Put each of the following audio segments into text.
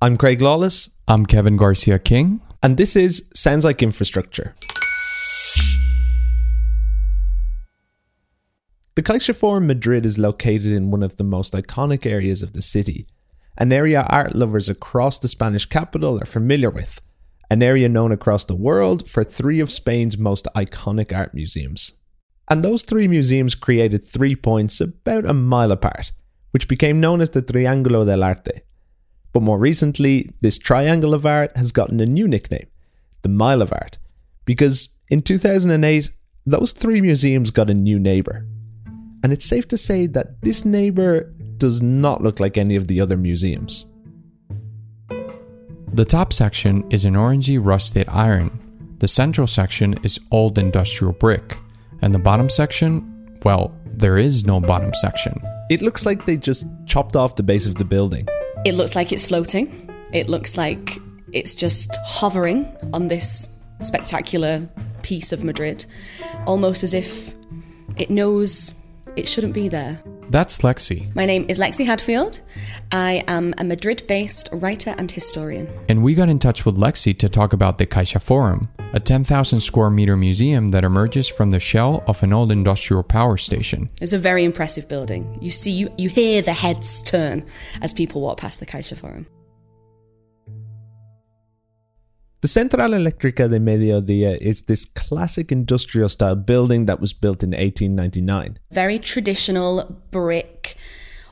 I'm Craig Lawless, I'm Kevin Garcia King. and this is Sounds Like Infrastructure. The CaixaForum Madrid is located in one of the most iconic areas of the city, an area art lovers across the Spanish capital are familiar with, an area known across the world for three of Spain's most iconic art museums. And those three museums created three points about a mile apart, which became known as the Triángulo del Arte. But more recently, this triangle of art has gotten a new nickname, the Mile of Art, because in 2008, those three museums got a new neighbour. And it's safe to say that this neighbour does not look like any of the other museums. The top section is an orangey rusted iron. The central section is old industrial brick. And the bottom section, well, there is no bottom section. It looks like they just chopped off the base of the building. It looks like it's floating. It looks like it's just hovering on this spectacular piece of Madrid, almost as if it knows it shouldn't be there. That's Lexi, My name is Lexi Hadfield. I am a Madrid based writer and historian. and we got in touch with Lexi to talk about the Caixa Forum, a 10,000 square meter museum that emerges from the shell of an old industrial power station. It's a very impressive building. You see, you, you hear the heads turn as people walk past the Caixa Forum. The Central Eléctrica de Mediodía is this classic industrial style building that was built in 1899. Very traditional brick,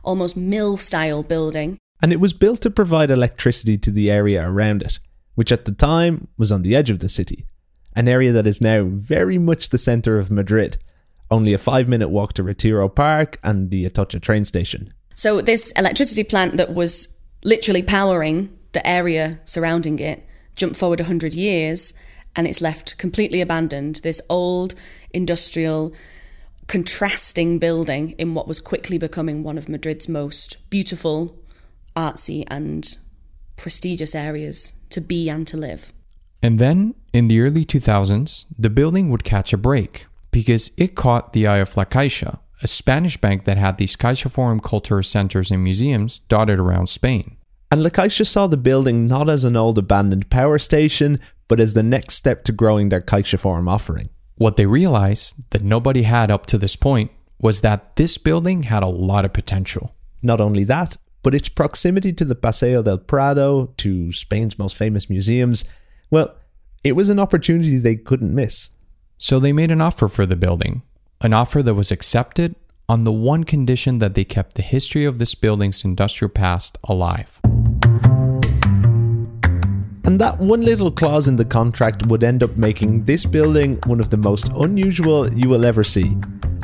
almost mill style building. And it was built to provide electricity to the area around it, which at the time was on the edge of the city, an area that is now very much the centre of Madrid, only a five minute walk to Retiro Park and the Atocha train station. So, this electricity plant that was literally powering the area surrounding it jumped forward 100 years and it's left completely abandoned. This old industrial contrasting building in what was quickly becoming one of Madrid's most beautiful, artsy, and prestigious areas to be and to live. And then, in the early 2000s, the building would catch a break because it caught the eye of La Caixa, a Spanish bank that had these Caixa Forum cultural centers and museums dotted around Spain. And La Caixa saw the building not as an old abandoned power station, but as the next step to growing their Caixa Forum offering. What they realized that nobody had up to this point was that this building had a lot of potential. Not only that, but its proximity to the Paseo del Prado, to Spain's most famous museums, well, it was an opportunity they couldn't miss. So they made an offer for the building, an offer that was accepted on the one condition that they kept the history of this building's industrial past alive. And that one little clause in the contract would end up making this building one of the most unusual you will ever see.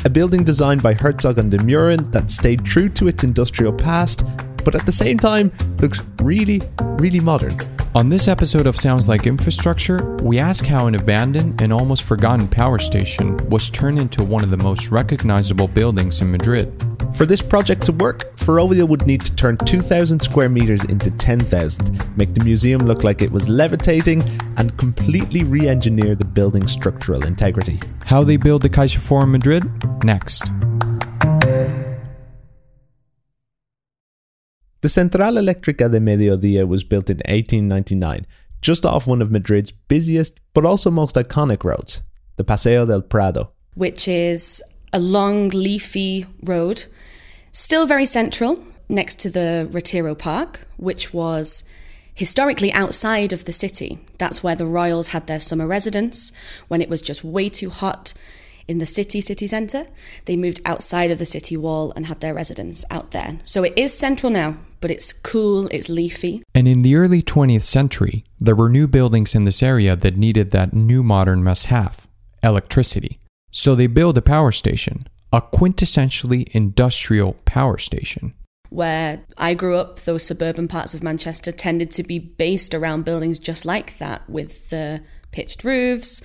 A building designed by Herzog and de Meuron that stayed true to its industrial past, but at the same time looks really, really modern. On this episode of Sounds Like Infrastructure, we ask how an abandoned and almost forgotten power station was turned into one of the most recognizable buildings in Madrid. For this project to work, Ferrovial would need to turn 2,000 square meters into 10,000, make the museum look like it was levitating, and completely re engineer the building's structural integrity. How they build the Caixa Forum Madrid? Next. The Central Eléctrica de Mediodía was built in 1899, just off one of Madrid's busiest but also most iconic roads, the Paseo del Prado. which is a long, leafy road, still very central, next to the Retiro Park, which was historically outside of the city. That's where the royals had their summer residence when it was just way too hot in the city city centre. They moved outside of the city wall and had their residence out there. So it is central now, but it's cool, it's leafy. And in the early 20th century, there were new buildings in this area that needed that new modern must have electricity. So they built a power station, a quintessentially industrial power station. where I grew up, those suburban parts of Manchester tended to be based around buildings just like that, with the pitched roofs,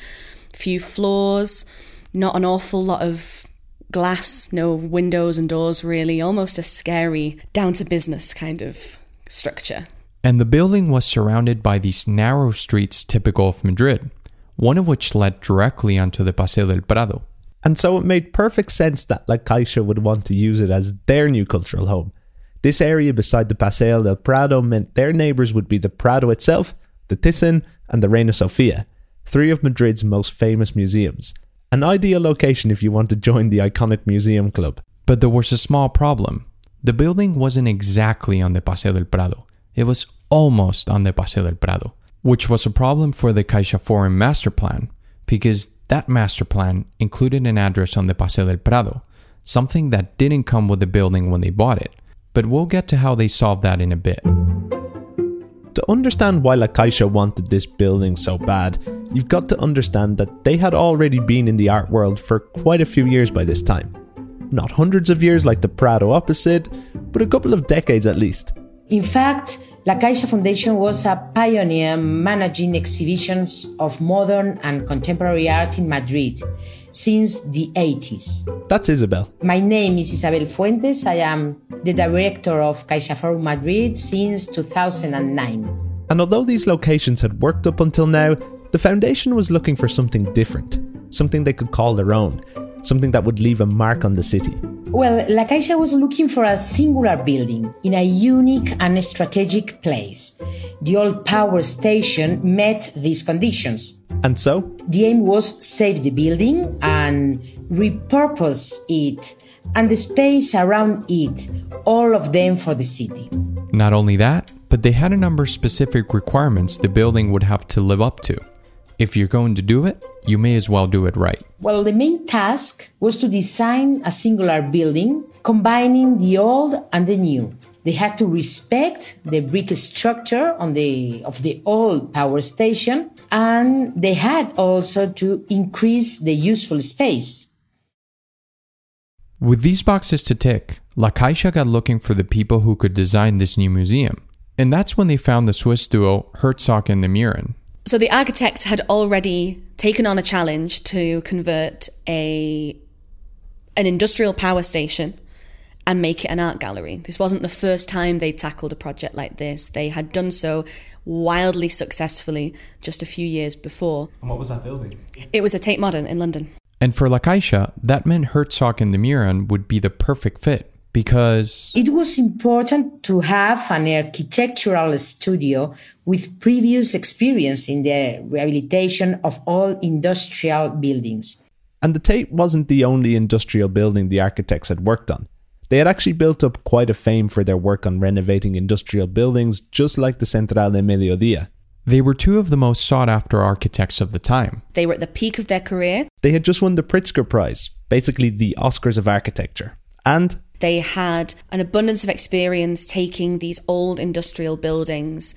few floors, not an awful lot of glass, no windows and doors really, almost a scary, down to business kind of structure. And the building was surrounded by these narrow streets typical of Madrid, one of which led directly onto the Paseo del Prado. And so it made perfect sense that La Caixa would want to use it as their new cultural home. This area beside the Paseo del Prado meant their neighbours would be the Prado itself, the Thyssen, and the Reina Sofia, three of Madrid's most famous museums. An ideal location if you want to join the iconic museum club. But there was a small problem. The building wasn't exactly on the Paseo del Prado. It was almost on the Paseo del Prado, which was a problem for the Caixa Forum master plan, because that master plan included an address on the Paseo del Prado, something that didn't come with the building when they bought it. But we'll get to how they solved that in a bit. To understand why La Caixa wanted this building so bad, you've got to understand that they had already been in the art world for quite a few years by this time. Not hundreds of years like the Prado opposite, but a couple of decades at least. In fact, La Caixa Foundation was a pioneer managing exhibitions of modern and contemporary art in Madrid since the 80s. That's Isabel. My name is Isabel Fuentes. I am the director of Caixa CaixaForum Madrid since 2009. And although these locations had worked up until now, the foundation was looking for something different, something they could call their own, something that would leave a mark on the city. Well, La Caixa was looking for a singular building in a unique and strategic place. The old power station met these conditions. And so? The aim was save the building and repurpose it and the space around it, all of them for the city. Not only that, but they had a number of specific requirements the building would have to live up to. If you're going to do it, you may as well do it right. Well, the main task was to design a singular building combining the old and the new. They had to respect the brick structure on the, of the old power station and they had also to increase the useful space. With these boxes to tick, La Caixa got looking for the people who could design this new museum. And that's when they found the Swiss duo Herzog and de Meuron. So the architects had already taken on a challenge to convert a an industrial power station and make it an art gallery. This wasn't the first time they tackled a project like this. They had done so wildly successfully just a few years before. And what was that building? It was a Tate Modern in London. And for La Caixa, that meant Herzog and de Meuron would be the perfect fit because it was important to have an architectural studio with previous experience in the rehabilitation of all industrial buildings. And the Tate wasn't the only industrial building the architects had worked on. They had actually built up quite a fame for their work on renovating industrial buildings, just like the Central de Mediodía. They were two of the most sought after architects of the time. They were at the peak of their career. They had just won the Pritzker Prize, basically the Oscars of architecture. And they had an abundance of experience taking these old industrial buildings,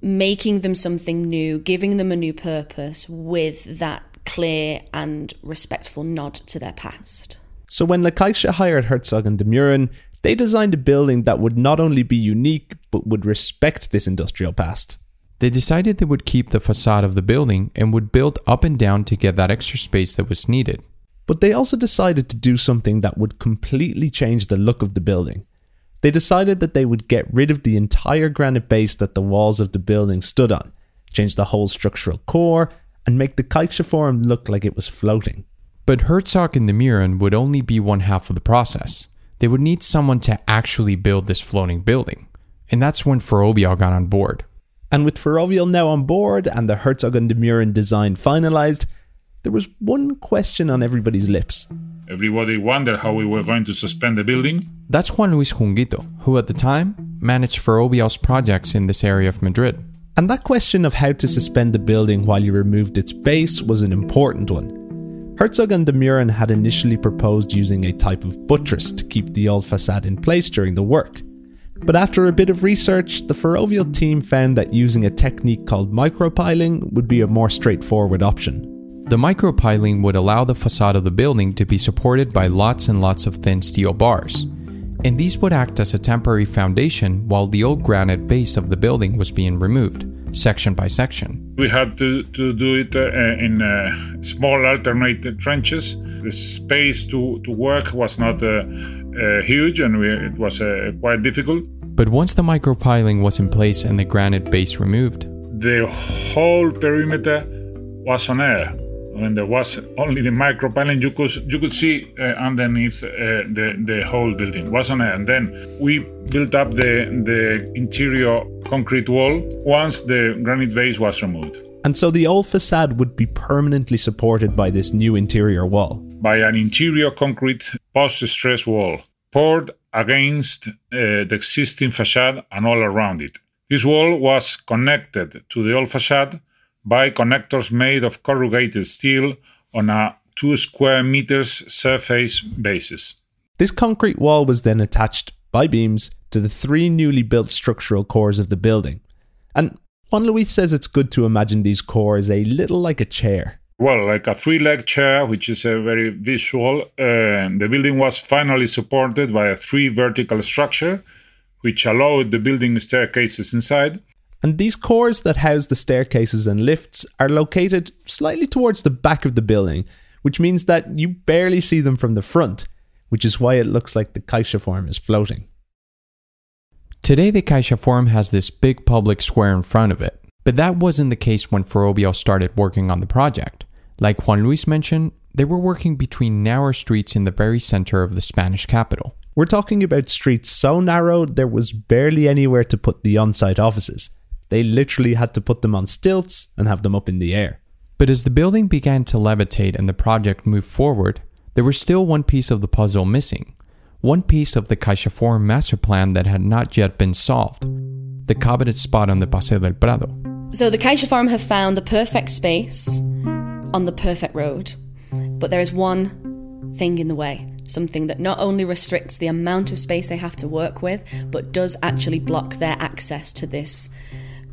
making them something new, giving them a new purpose with that clear and respectful nod to their past. So when La Caixa hired Herzog and de Meuron, they designed a building that would not only be unique, but would respect this industrial past. They decided they would keep the facade of the building and would build up and down to get that extra space that was needed. But they also decided to do something that would completely change the look of the building. They decided that they would get rid of the entire granite base that the walls of the building stood on, change the whole structural core, and make the Forum look like it was floating. But Herzog and de Meuron would only be one half of the process. They would need someone to actually build this floating building. And that's when Ferrovial got on board. And with Ferrovial now on board and the Herzog and de Meuron design finalized, there was one question on everybody's lips. Everybody wondered how we were going to suspend the building. That's Juan Luis Junguito, who at the time managed Ferrovial's projects in this area of Madrid. And that question of how to suspend the building while you removed its base was an important one. Herzog and de Meuron had initially proposed using a type of buttress to keep the old facade in place during the work. But after a bit of research, the Ferrovial team found that using a technique called micropiling would be a more straightforward option. The micropiling would allow the facade of the building to be supported by lots and lots of thin steel bars. And these would act as a temporary foundation while the old granite base of the building was being removed, section by section. We had to, to do it uh, in uh, small alternate trenches. The space to, to work was not uh, uh huge and we, it was uh, quite difficult. But once the micropiling was in place and the granite base removed, the whole perimeter was on air when there was only the micropiling, you could you could see uh, underneath uh, the the whole building. Wasn't it? And then we built up the the interior concrete wall once the granite base was removed. And so the old facade would be permanently supported by this new interior wall. By an interior concrete post stress wall poured against uh, the existing facade and all around it. This wall was connected to the old facade by connectors made of corrugated steel on a 2 square meters surface basis. This concrete wall was then attached by beams to the three newly built structural cores of the building. And Juan Luis says it's good to imagine these cores a little like a chair. Well, like a three leg chair, which is a very visual. Uh, the building was finally supported by a three vertical structure, which allowed the building staircases inside. And these cores that house the staircases and lifts are located slightly towards the back of the building, which means that you barely see them from the front, which is why it looks like the Caixa Forum is floating. Today, the Caixa Forum has this big public square in front of it, but that wasn't the case when Ferrovial started working on the project. Like Juan Luis mentioned, they were working between narrow streets in the very center of the Spanish capital. We're talking about streets so narrow there was barely anywhere to put the on site offices. They literally had to put them on stilts and have them up in the air. But as the building began to levitate and the project moved forward, there was still one piece of the puzzle missing. One piece of the Caixa Forum master plan that had not yet been solved the coveted spot on the Paseo del Prado. So the Caixa Forum have found the perfect space on the perfect road, but there is one thing in the way. Something that not only restricts the amount of space they have to work with, but does actually block their access to this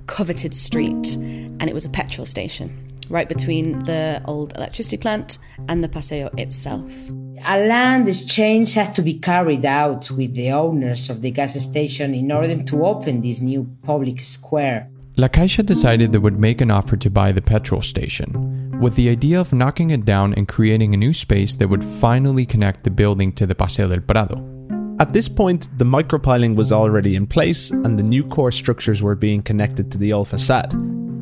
coveted street. And it was a petrol station right between the old electricity plant and the Paseo itself. A land exchange had to be carried out with the owners of the gas station in order to open this new public square. La Caixa decided they would make an offer to buy the petrol station, with the idea of knocking it down and creating a new space that would finally connect the building to the Paseo del Prado. At this point, the micropiling was already in place and the new core structures were being connected to the old facade.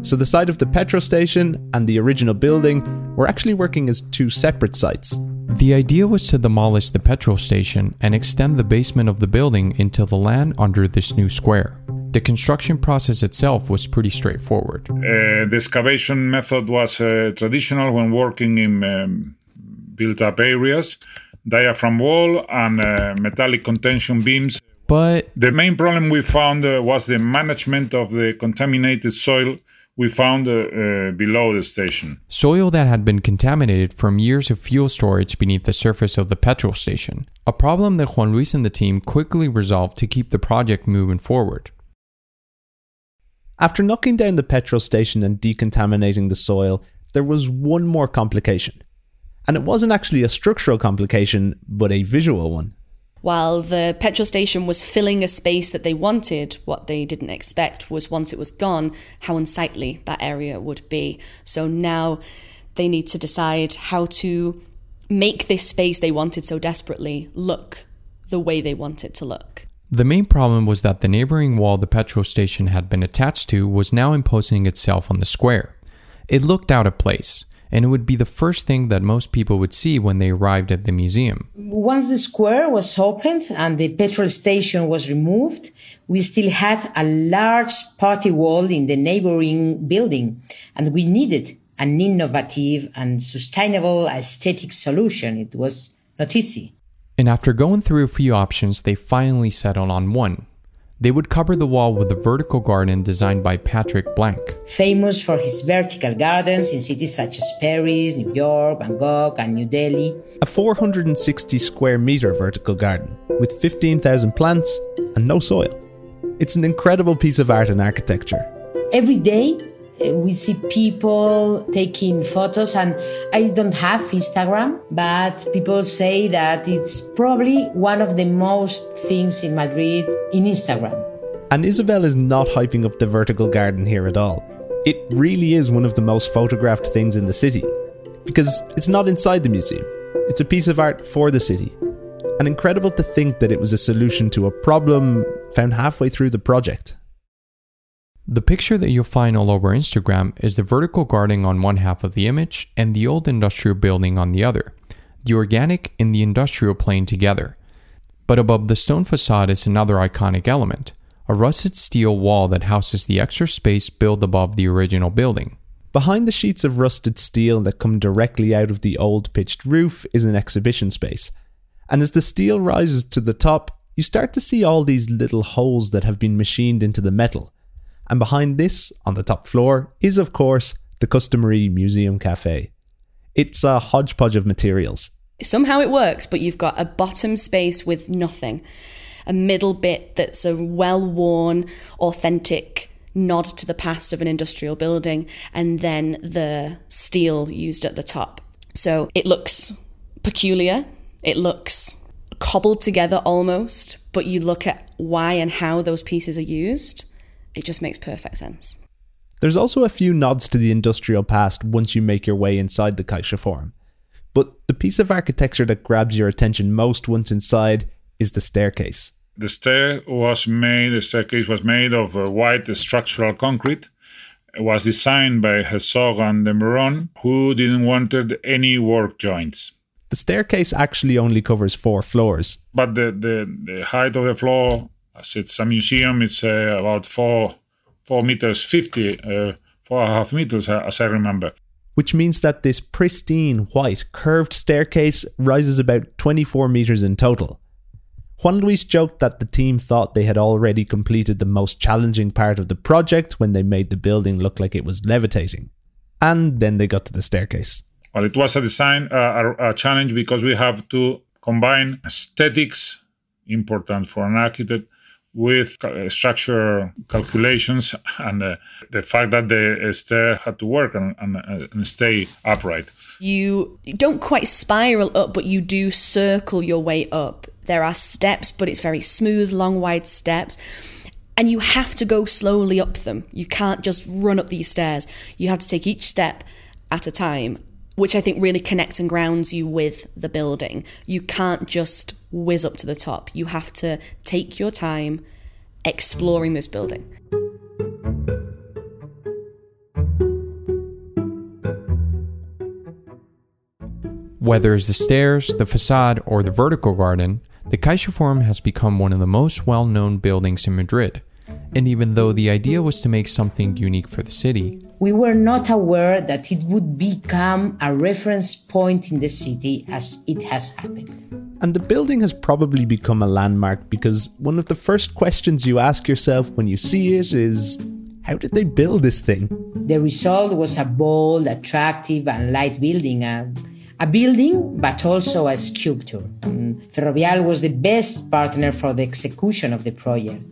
So the site of the petrol station and the original building were actually working as two separate sites. The idea was to demolish the petrol station and extend the basement of the building into the land under this new square. The construction process itself was pretty straightforward. Uh, the excavation method was uh, traditional when working in um, built up areas diaphragm wall and uh, metallic contention beams. But the main problem we found uh, was the management of the contaminated soil we found uh, uh, below the station. Soil that had been contaminated from years of fuel storage beneath the surface of the petrol station, a problem that Juan Luis and the team quickly resolved to keep the project moving forward. After knocking down the petrol station and decontaminating the soil, there was one more complication. And it wasn't actually a structural complication, but a visual one. While the petrol station was filling a space that they wanted, what they didn't expect was once it was gone, how unsightly that area would be. So now they need to decide how to make this space they wanted so desperately look the way they want it to look. The main problem was that the neighboring wall the petrol station had been attached to was now imposing itself on the square. It looked out of place and it would be the first thing that most people would see when they arrived at the museum. Once the square was opened and the petrol station was removed, we still had a large party wall in the neighboring building, and we needed an innovative and sustainable aesthetic solution. It was not easy. And after going through a few options, they finally settled on one they would cover the wall with a vertical garden designed by Patrick Blanc. Famous for his vertical gardens in cities such as Paris, New York, Bangkok, and New Delhi. A 460 square meter vertical garden with 15,000 plants and no soil. It's an incredible piece of art and architecture. Every day, we see people taking photos and i don't have instagram but people say that it's probably one of the most things in madrid in instagram. And isabel is not hyping up the vertical garden here at all. It really is one of the most photographed things in the city because it's not inside the museum. It's a piece of art for the city. And incredible to think that it was a solution to a problem found halfway through the project The picture that you'll find all over Instagram is the vertical garden on one half of the image and the old industrial building on the other, the organic and the industrial plane together. But above the stone facade is another iconic element a rusted steel wall that houses the extra space built above the original building. Behind the sheets of rusted steel that come directly out of the old pitched roof is an exhibition space. And as the steel rises to the top, you start to see all these little holes that have been machined into the metal. And behind this, on the top floor, is of course the customary museum cafe. It's a hodgepodge of materials. Somehow it works, but you've got a bottom space with nothing a middle bit that's a well worn, authentic nod to the past of an industrial building, and then the steel used at the top. So it looks peculiar, it looks cobbled together almost, but you look at why and how those pieces are used, it just makes perfect sense. There's also a few nods to the industrial past once you make your way inside the Caixa Forum. But the piece of architecture that grabs your attention most once inside is the staircase. The stair was made, the staircase was made of uh, white structural concrete. It was designed by Herzog and de Meuron, who didn't wanted any work joints. The staircase actually only covers four floors. But the, the, the height of the floor, as it's a museum, it's uh, about four, four meters 50, uh, four and a half meters, uh, as I remember. Which means that this pristine, white, curved staircase rises about 24 meters in total. Juan Luis joked that the team thought they had already completed the most challenging part of the project when they made the building look like it was levitating. And then they got to the staircase. Well, it was a design, uh, a, a challenge because we have to combine aesthetics, important for an architect, with uh, structure calculations and uh, the fact that the uh, stair had to work and, and, uh, and, stay upright. You don't quite spiral up, but you do circle your way up. There are steps, but it's very smooth, long, wide steps. And you have to go slowly up them. You can't just run up these stairs. You have to take each step at a time, which I think really connects and grounds you with the building. You can't just whiz up to the top. You have to take your time exploring this building. Whether it's the stairs, the facade, or the vertical garden, the Caixa Forum has become one of the most well known buildings in Madrid. And even though the idea was to make something unique for the city, we were not aware that it would become a reference point in the city as it has happened. And the building has probably become a landmark because one of the first questions you ask yourself when you see it is how did they build this thing? The result was a bold, attractive, and light building. Uh, a building, but also a sculpture. And Ferrovial was the best partner for the execution of the project.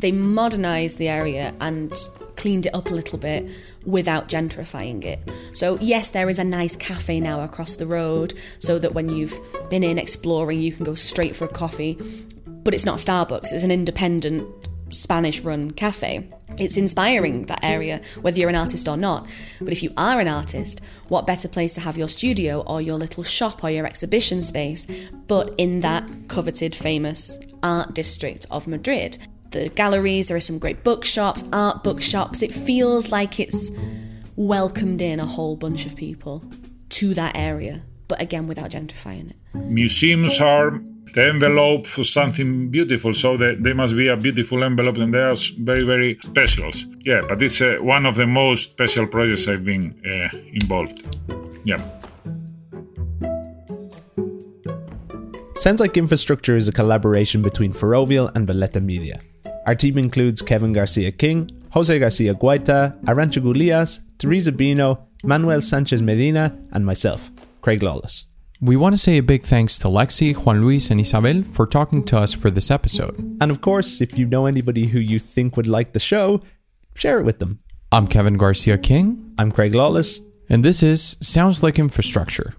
They modernised the area and cleaned it up a little bit without gentrifying it. So, yes, there is a nice cafe now across the road so that when you've been in exploring, you can go straight for a coffee. But it's not Starbucks, it's an independent Spanish run cafe. It's inspiring that area, whether you're an artist or not. But if you are an artist, what better place to have your studio or your little shop or your exhibition space but in that coveted, famous art district of Madrid? The galleries, there are some great bookshops, art bookshops. It feels like it's welcomed in a whole bunch of people to that area, but again, without gentrifying it. Museums are the envelope for something beautiful. So they, they must be a beautiful envelope, and they are very, very special. Yeah, but it's uh, one of the most special projects I've been uh, involved. Yeah. Sounds like infrastructure is a collaboration between Ferrovial and Valletta Media. Our team includes Kevin Garcia King, Jose Garcia Guaita, Arantxa Gulias, Teresa Bino, Manuel Sanchez Medina, and myself, Craig Lawless. We want to say a big thanks to Lexi, Juan Luis, and Isabel for talking to us for this episode. And of course, if you know anybody who you think would like the show, share it with them. I'm Kevin Garcia King. I'm Craig Lawless. And this is Sounds Like Infrastructure.